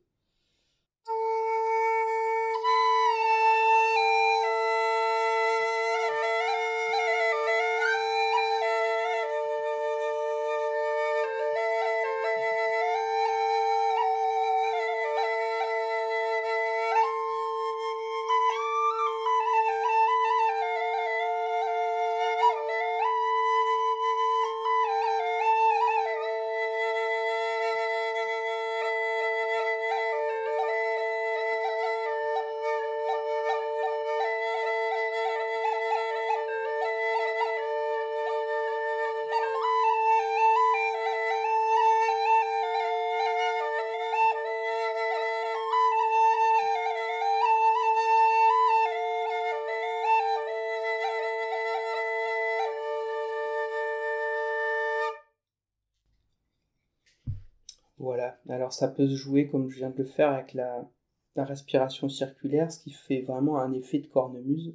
Alors ça peut se jouer comme je viens de le faire avec la, respiration circulaire, ce qui fait vraiment un effet de cornemuse.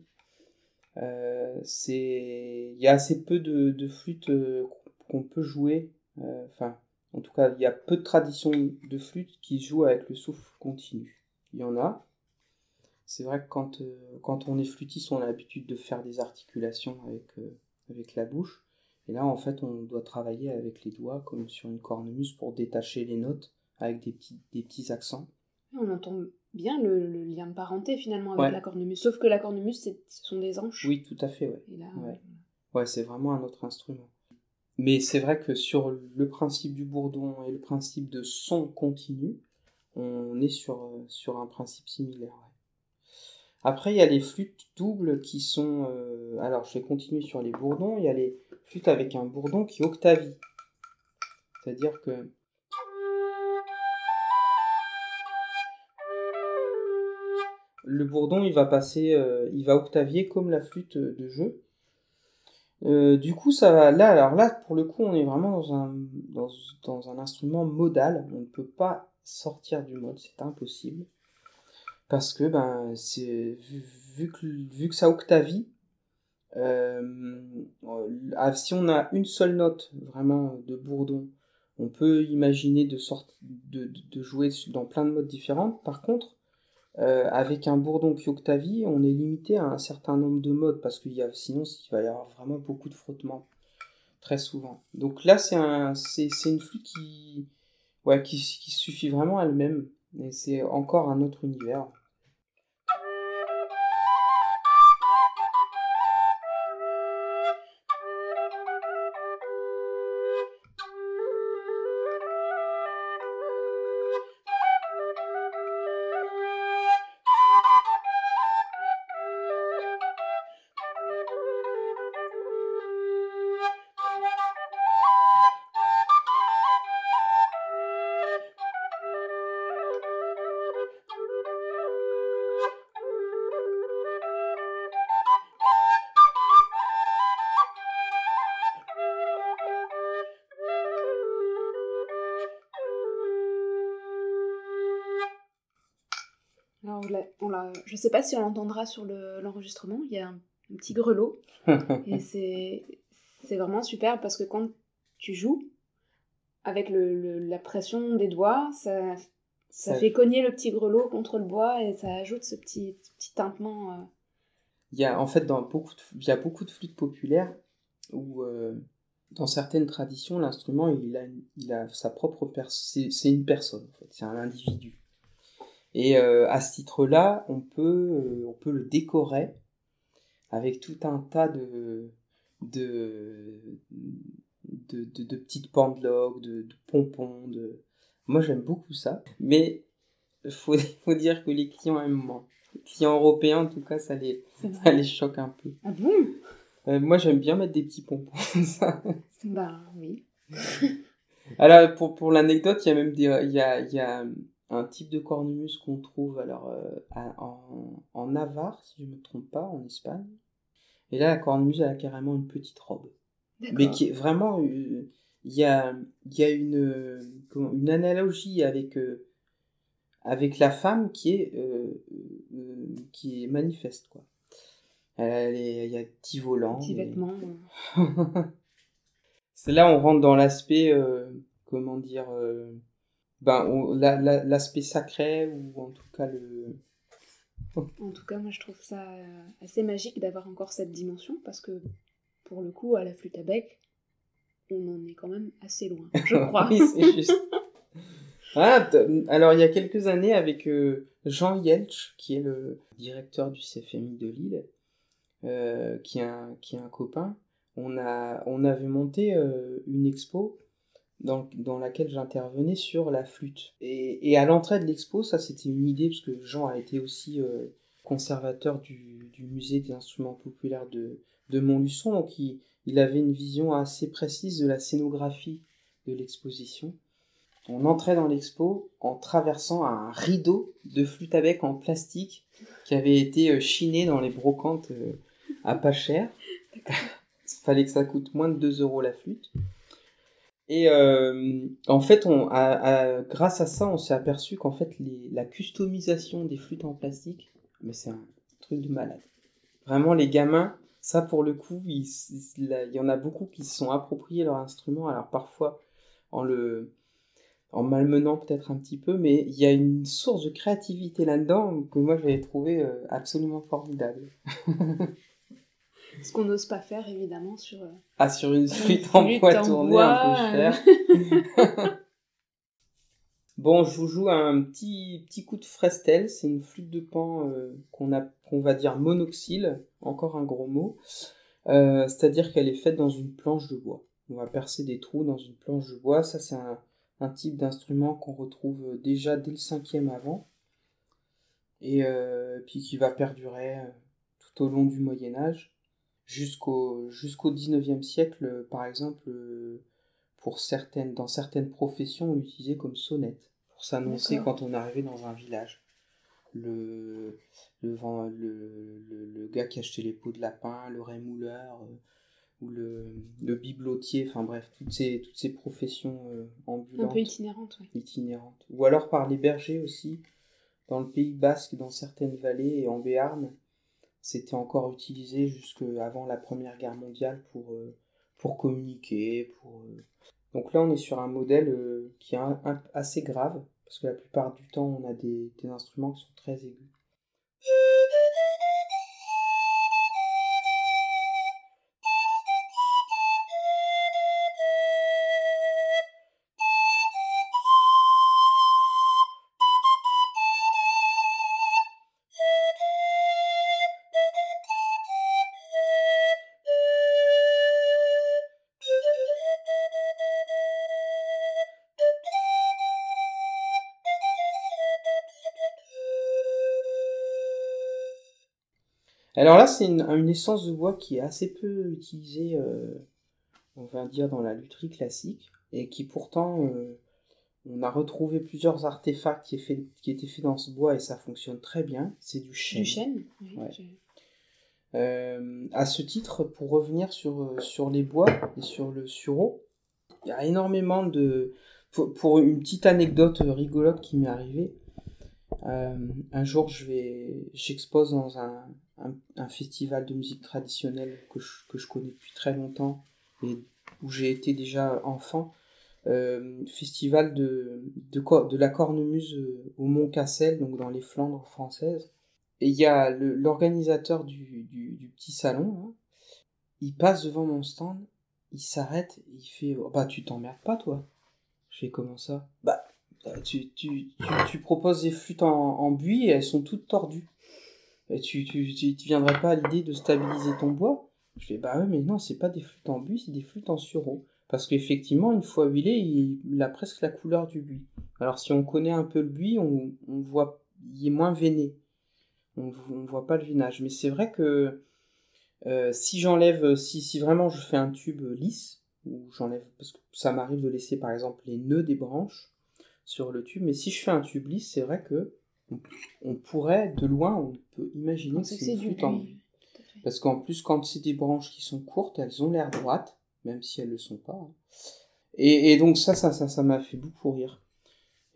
Euh, il y a assez peu de, flûtes euh, qu'on peut jouer, euh, enfin, en tout cas, il y a peu de traditions de flûtes qui jouent avec le souffle continu. Il y en a. C'est vrai que quand, on est flûtiste, on a l'habitude de faire des articulations avec la bouche. Et là, en fait, on doit travailler avec les doigts, comme sur une cornemuse, pour détacher les notes avec des petits, des petits accents. On entend bien le, lien de parenté finalement avec la cornemuse, sauf que la cornemuse, ce sont des anches. Oui, tout à fait, ouais. ouais. ouais c'est vraiment un autre instrument. Mais c'est vrai que sur le principe du bourdon et le principe de son continu, on est sur, sur un principe similaire. Après, il y a les flûtes doubles qui sont... Euh, alors, je vais continuer sur les bourdons. Il y a les flûtes avec un bourdon qui octavie. C'est-à-dire que... Le bourdon, il va passer, euh, va octavier comme la flûte de jeu. Euh, du coup, ça va. Là, alors là, pour le coup, on est vraiment dans un, instrument modal. On ne peut pas sortir du mode, c'est impossible parce que ben vu, que ça octavie euh, si on a une seule note vraiment de bourdon on peut imaginer de, de, de, jouer dans plein de modes différents par contre euh, avec un bourdon qui octavie on est limité à un certain nombre de modes parce qu'il y a sinon il va y avoir vraiment beaucoup de frottements très souvent. Donc là c'est un c'est, une flûte qui ouais suffit vraiment elle-même. Et c'est encore un autre univers On l'a, je sais pas si on l'entendra sur l'enregistrement, il y a un, petit grelot. et c'est, c'est vraiment super parce que quand tu joues, avec le, la pression des doigts, ça, ça, fait cogner le petit grelot contre le bois et ça ajoute ce petit, petit tintement. Euh. Il y a en fait dans beaucoup de, il y a beaucoup de flûtes populaires où euh, dans certaines traditions l'instrument il a, il a sa propre personne, c'est une personne en fait, c'est un individu. Et euh, à ce titre-là, on peut, on peut le décorer avec tout un tas de, de, de, de, petites pendeloques, de, de pompons. De... Moi, j'aime beaucoup ça. Mais il faut, faut dire que les clients aiment moins. Les clients européens, en tout cas, ça les, ça les choque un peu. Ah bon? Euh, Moi, j'aime bien mettre des petits pompons ça. Bah oui. alors, pour, pour l'anecdote, il y a même des, il y a, il y a un type de cornemuse qu'on trouve alors euh, en, en Navarre, si je ne me trompe pas, en Espagne. Et là, la cornemuse, elle a carrément une petite robe. Mais qui est vraiment euh, il y a y a une euh, une analogie avec euh, avec la femme qui est qui est manifeste quoi. Il y a petits volants petits vêtements c'est là on rentre dans l'aspect comment dire ben l'aspect sacré ou en tout cas le en tout cas moi je trouve ça assez magique d'avoir encore cette dimension parce que pour le coup, à la flûte à bec, on en est quand même assez loin, je crois. oui, c'est juste. Ah, alors, il y a quelques années, avec euh, Jean Yelch, qui est le directeur du CFMI de Lille, euh, qui, est un, qui est un copain, on, a, on avait monté euh, une expo dans, dans laquelle j'intervenais sur la flûte. Et, et à l'entrée de l'expo, ça c'était une idée, parce que Jean a été aussi conservateur du, du musée des instruments populaires de, de Montluçon, donc il, il, avait une vision assez précise de la scénographie de l'exposition. On entrait dans l'expo en traversant un rideau de flûte à bec en plastique qui avait été euh, chiné dans les brocantes euh, à pas cher. Fallait que ça coûte moins de 2 euros la flûte. Et euh, en fait, on, grâce à ça, on s'est aperçu qu'en fait, la customisation des flûtes en plastique, mais c'est un truc de malade. Vraiment, les gamins, ça, pour le coup, il, y en a beaucoup qui se sont appropriés leur instrument, alors parfois en le en malmenant peut-être un petit peu, mais il y a une source de créativité là-dedans que moi j'avais trouvé euh, absolument formidable. Ce qu'on n'ose pas faire évidemment sur. Euh, ah, sur une suite en bois tournée un peu cher. bon, je vous joue un petit, petit coup de frestel. C'est une flûte de pan euh, qu'on a qu'on va dire monoxyle, encore un gros mot, euh, c'est-à-dire qu'elle est faite dans une planche de bois. On va percer des trous dans une planche de bois, ça c'est un, type d'instrument qu'on retrouve déjà dès le 5e avant, et euh, puis qui va perdurer tout au long du Moyen Âge, jusqu'au jusqu'au 19e siècle, par exemple, pour certaines, dans certaines professions, on l'utilisait comme sonnette, pour s'annoncer quand on arrivait dans un village le, le, le, le, gars qui achetait les pots de lapin, le rémouleur, euh, ou le, le bibelotier, enfin bref, toutes ces, toutes ces professions euh, ambulantes. Un peu itinérantes, Itinérantes. Ou alors par les bergers aussi, dans le Pays Basque, dans certaines vallées et en Béarn, c'était encore utilisé jusque avant la Première Guerre mondiale pour, euh, communiquer. Pour, Donc là, on est sur un modèle qui est assez grave, parce que la plupart du temps, on a des instruments qui sont très aigus. Alors là, c'est une, essence de bois qui est assez peu utilisée, euh, on va dire, dans la lutherie classique, et qui pourtant, euh, on a retrouvé plusieurs artefacts qui, fait, qui étaient faits dans ce bois et ça fonctionne très bien. C'est du chêne. Du chêne oui, euh, à ce titre, pour revenir sur, sur les bois et sur le sureau, il y a énormément de... Pour, pour une petite anecdote rigolote qui m'est arrivée, un jour, je vais, j'expose dans un, un, festival de musique traditionnelle que je, que je connais depuis très longtemps et où j'ai été déjà enfant. Euh, festival de, de, la cornemuse euh, au Mont Cassel, donc dans les Flandres françaises. Et il y a l'organisateur du, du, petit salon, hein. il passe devant mon stand, il s'arrête, il fait oh, Bah, tu t'emmerdes pas, toi Je fais comment ça? Bah, tu, tu, tu, tu, proposes des flûtes en, en buis et elles sont toutes tordues. Et tu, tu, tu, viendrais pas à l'idée de stabiliser ton bois? Je fais Bah, oui, mais non, c'est pas des flûtes en buis, c'est des flûtes en sureau. Parce qu'effectivement, une fois huilé, il, a presque la couleur du buis. Alors si on connaît un peu le buis, on, voit, il est moins veiné. On ne voit pas le vinage. Mais c'est vrai que euh, si j'enlève, si, si vraiment je fais un tube lisse, ou j'enlève, parce que ça m'arrive de laisser par exemple les nœuds des branches sur le tube, mais si je fais un tube lisse, c'est vrai que on, pourrait, de loin, on peut imaginer que c'est du buis. Parce qu'en plus, quand c'est des branches qui sont courtes, elles ont l'air droites même si elles le sont pas. Hein. Et, donc ça, ça, ça, ça m'a fait beaucoup rire.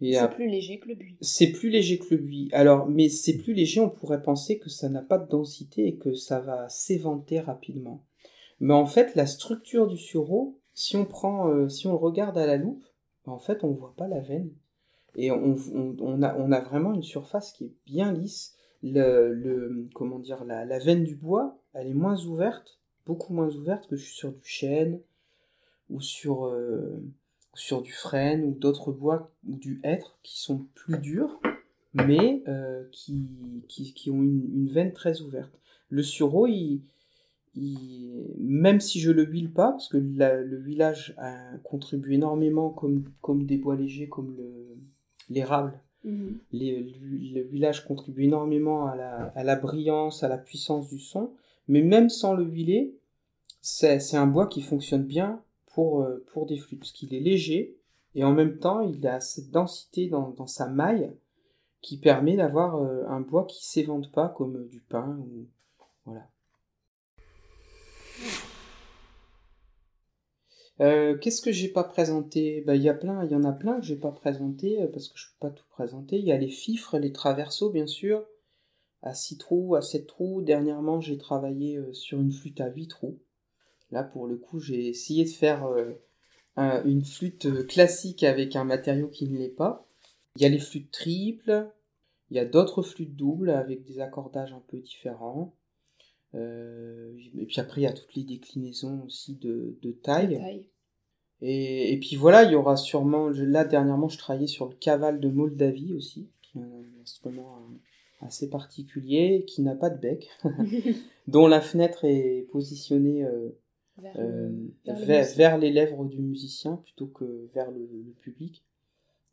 C'est plus léger que le buis. C'est plus léger que le buis. Alors, mais c'est plus léger, on pourrait penser que ça n'a pas de densité et que ça va s'éventer rapidement. Mais en fait, la structure du sureau, si on prend, euh, si on le regarde à la loupe, en fait, on voit pas la veine. Et on, a, on a vraiment une surface qui est bien lisse. Le, le comment dire, la, la veine du bois, elle est moins ouverte beaucoup moins ouverte que sur du chêne ou sur, euh, sur du frêne ou d'autres bois ou du hêtre qui sont plus durs mais euh, qui, qui, ont une, veine très ouverte. Le sureau, il, même si je le huile pas, parce que le huilage contribue énormément comme, comme des bois légers, comme l'érable, mhm. le huilage contribue énormément à la, à la brillance, à la puissance du son, mais même sans le huiler, c'est un bois qui fonctionne bien pour, euh, pour des flûtes, parce qu'il est léger, et en même temps, il a cette densité dans, dans sa maille qui permet d'avoir euh, un bois qui s'évente pas comme du pin ou voilà. Euh, qu'est-ce que j'ai pas présenté? Bah, il y a plein, il y en a plein que j'ai pas présenté parce que je peux pas tout présenter. Il y a les fifres, les traverseaux bien sûr, à 6 trous, à 7 trous. Dernièrement, j'ai travaillé euh, sur une flûte à 8 trous. Là, pour le coup, j'ai essayé de faire euh, une flûte euh, classique avec un matériau qui ne l'est pas. Il y a les flûtes triples, il y a d'autres flûtes doubles avec des accordages un peu différents. Et puis après, il y a toutes les déclinaisons aussi de, taille. Et, et, puis voilà, il y aura sûrement. Là, dernièrement, je travaillais sur le caval de Moldavie aussi, qui est un instrument assez particulier qui n'a pas de bec, dont la fenêtre est positionnée euh, vers, les lèvres du musicien plutôt que vers le, public.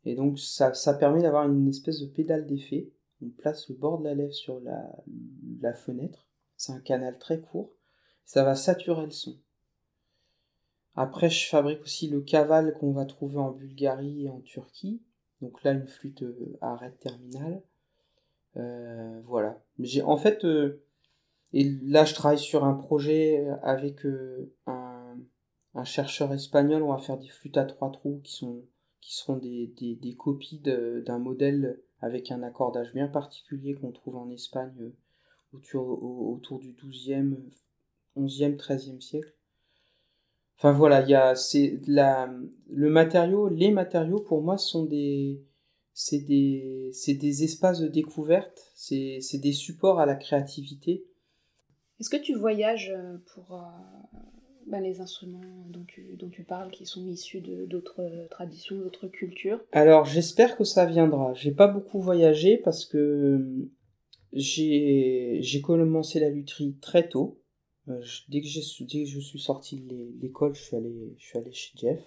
Et donc ça, ça permet d'avoir une espèce de pédale d'effet. On place le bord de la lèvre sur la, la fenêtre. C'est un canal très court. Ça va saturer le son. Après, je fabrique aussi le caval qu'on va trouver en Bulgarie et en Turquie. Donc là, une flûte euh, à arrêt terminale. Euh, voilà. J'ai en fait, euh, et là je travaille sur un projet avec un, chercheur espagnol. On va faire des flûtes à trois trous qui sont seront des copies d'un modèle avec un accordage bien particulier qu'on trouve en Espagne autour, du 12e, 11e, 13e siècle. Enfin voilà, il y a c'est la le matériau, les matériaux pour moi sont des c'est des, des espaces de découverte, c'est des supports à la créativité. Est-ce que tu voyages euh, pour euh, bah, les instruments dont tu, dont tu parles qui sont issus d'autres traditions, d'autres cultures? Alors j'espère que ça viendra. J'ai pas beaucoup voyagé parce que j'ai commencé la lutherie très tôt. Euh, dès, que je suis sorti de l'école, je, suis allé, chez Jeff.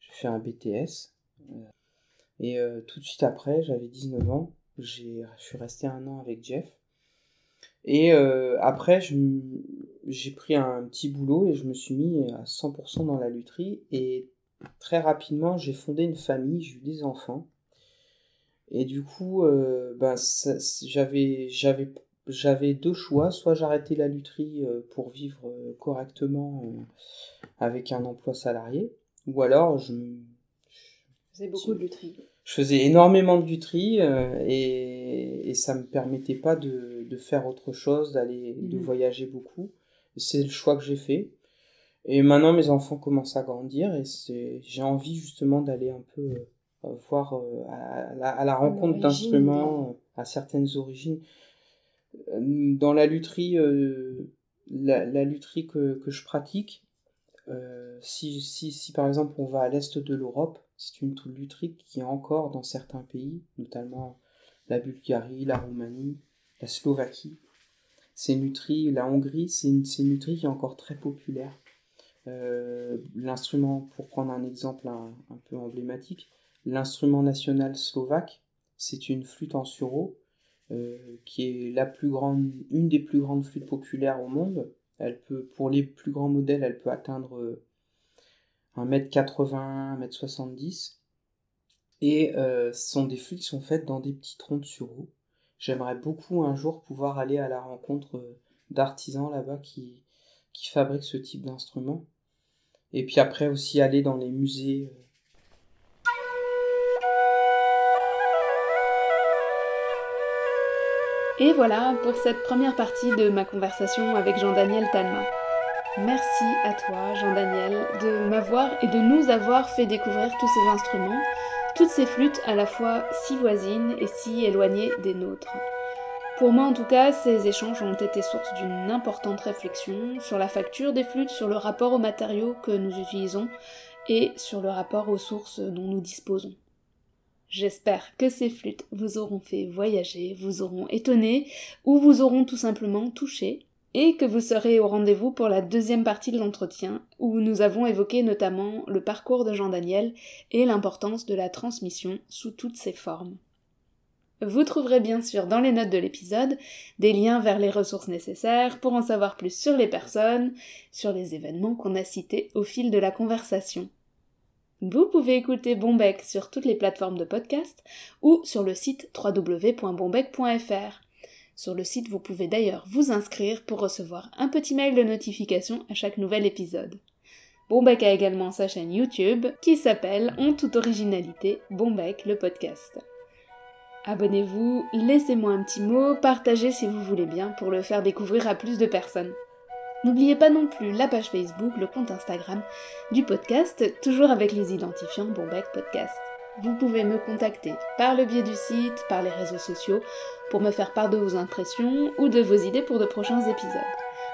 J'ai fait un BTS. Et euh, tout de suite après, j'avais 19 ans, je suis resté un an avec Jeff. Et euh, après, j'ai pris un petit boulot et je me suis mis à 100% dans la lutherie. Et très rapidement, j'ai fondé une famille, j'ai eu des enfants. Et du coup, euh, ben, j'avais deux choix. Soit j'arrêtais la lutherie pour vivre correctement avec un emploi salarié, ou alors je... faisais beaucoup de lutherie je faisais énormément de lutherie et, et ça me permettait pas de, de faire autre chose, d'aller, de mhm. voyager beaucoup. C'est le choix que j'ai fait. Et maintenant, mes enfants commencent à grandir et j'ai envie justement d'aller un peu voir à, la, à la rencontre d'instruments à certaines origines. Dans la lutherie, la, la lutherie que, que, je pratique, euh, si, si, si, par exemple on va à l'est de l'Europe, c'est une lutherie qui est encore dans certains pays, notamment la Bulgarie, la Roumanie, la Slovaquie. C'est une lutherie, la Hongrie, c'est une, une lutherie qui est encore très populaire. Euh, l'instrument, pour prendre un exemple un, un peu emblématique, l'instrument national slovaque, c'est une flûte en sureau euh, qui est la plus grande, une des plus grandes flûtes populaires au monde. Elle peut, pour les plus grands modèles, elle peut atteindre 1m80, euh, 1m70. Et euh, ce sont des flûtes qui sont faites dans des petits troncs de sureau. J'aimerais beaucoup un jour pouvoir aller à la rencontre d'artisans là-bas qui, qui fabriquent ce type d'instrument. Et puis après aussi aller dans les musées Et voilà pour cette première partie de ma conversation avec Jean-Daniel Talma. Merci à toi, Jean-Daniel, de m'avoir et de nous avoir fait découvrir tous ces instruments, toutes ces flûtes à la fois si voisines et si éloignées des nôtres. Pour moi, en tout cas, ces échanges ont été source d'une importante réflexion sur la facture des flûtes, sur le rapport aux matériaux que nous utilisons et sur le rapport aux sources dont nous disposons. J'espère que ces flûtes vous auront fait voyager, vous auront étonné ou vous auront tout simplement touché et que vous serez au rendez-vous pour la deuxième partie de l'entretien où nous avons évoqué notamment le parcours de Jean Daniel et l'importance de la transmission sous toutes ses formes. Vous trouverez bien sûr dans les notes de l'épisode des liens vers les ressources nécessaires pour en savoir plus sur les personnes, sur les événements qu'on a cités au fil de la conversation. Vous pouvez écouter Bombec sur toutes les plateformes de podcast ou sur le site www.bombec.fr. Sur le site, vous pouvez d'ailleurs vous inscrire pour recevoir un petit mail de notification à chaque nouvel épisode. Bombec a également sa chaîne YouTube qui s'appelle En toute originalité Bombec le podcast. Abonnez-vous, laissez-moi un petit mot, partagez si vous voulez bien pour le faire découvrir à plus de personnes. N'oubliez pas non plus la page Facebook, le compte Instagram du podcast, toujours avec les identifiants Bombec Podcast. Vous pouvez me contacter par le biais du site, par les réseaux sociaux, pour me faire part de vos impressions ou de vos idées pour de prochains épisodes.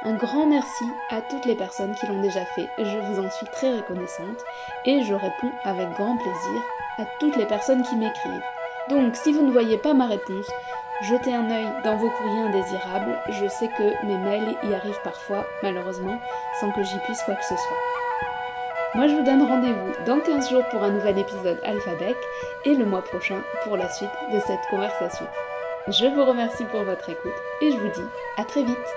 Un grand merci à toutes les personnes qui l'ont déjà fait, je vous en suis très reconnaissante et je réponds avec grand plaisir à toutes les personnes qui m'écrivent. Donc si vous ne voyez pas ma réponse, Jetez un œil dans vos courriers indésirables, je sais que mes mails y arrivent parfois, malheureusement, sans que j'y puisse quoi que ce soit. Moi je vous donne rendez-vous dans 15 jours pour un nouvel épisode Alphabec et le mois prochain pour la suite de cette conversation. Je vous remercie pour votre écoute et je vous dis à très vite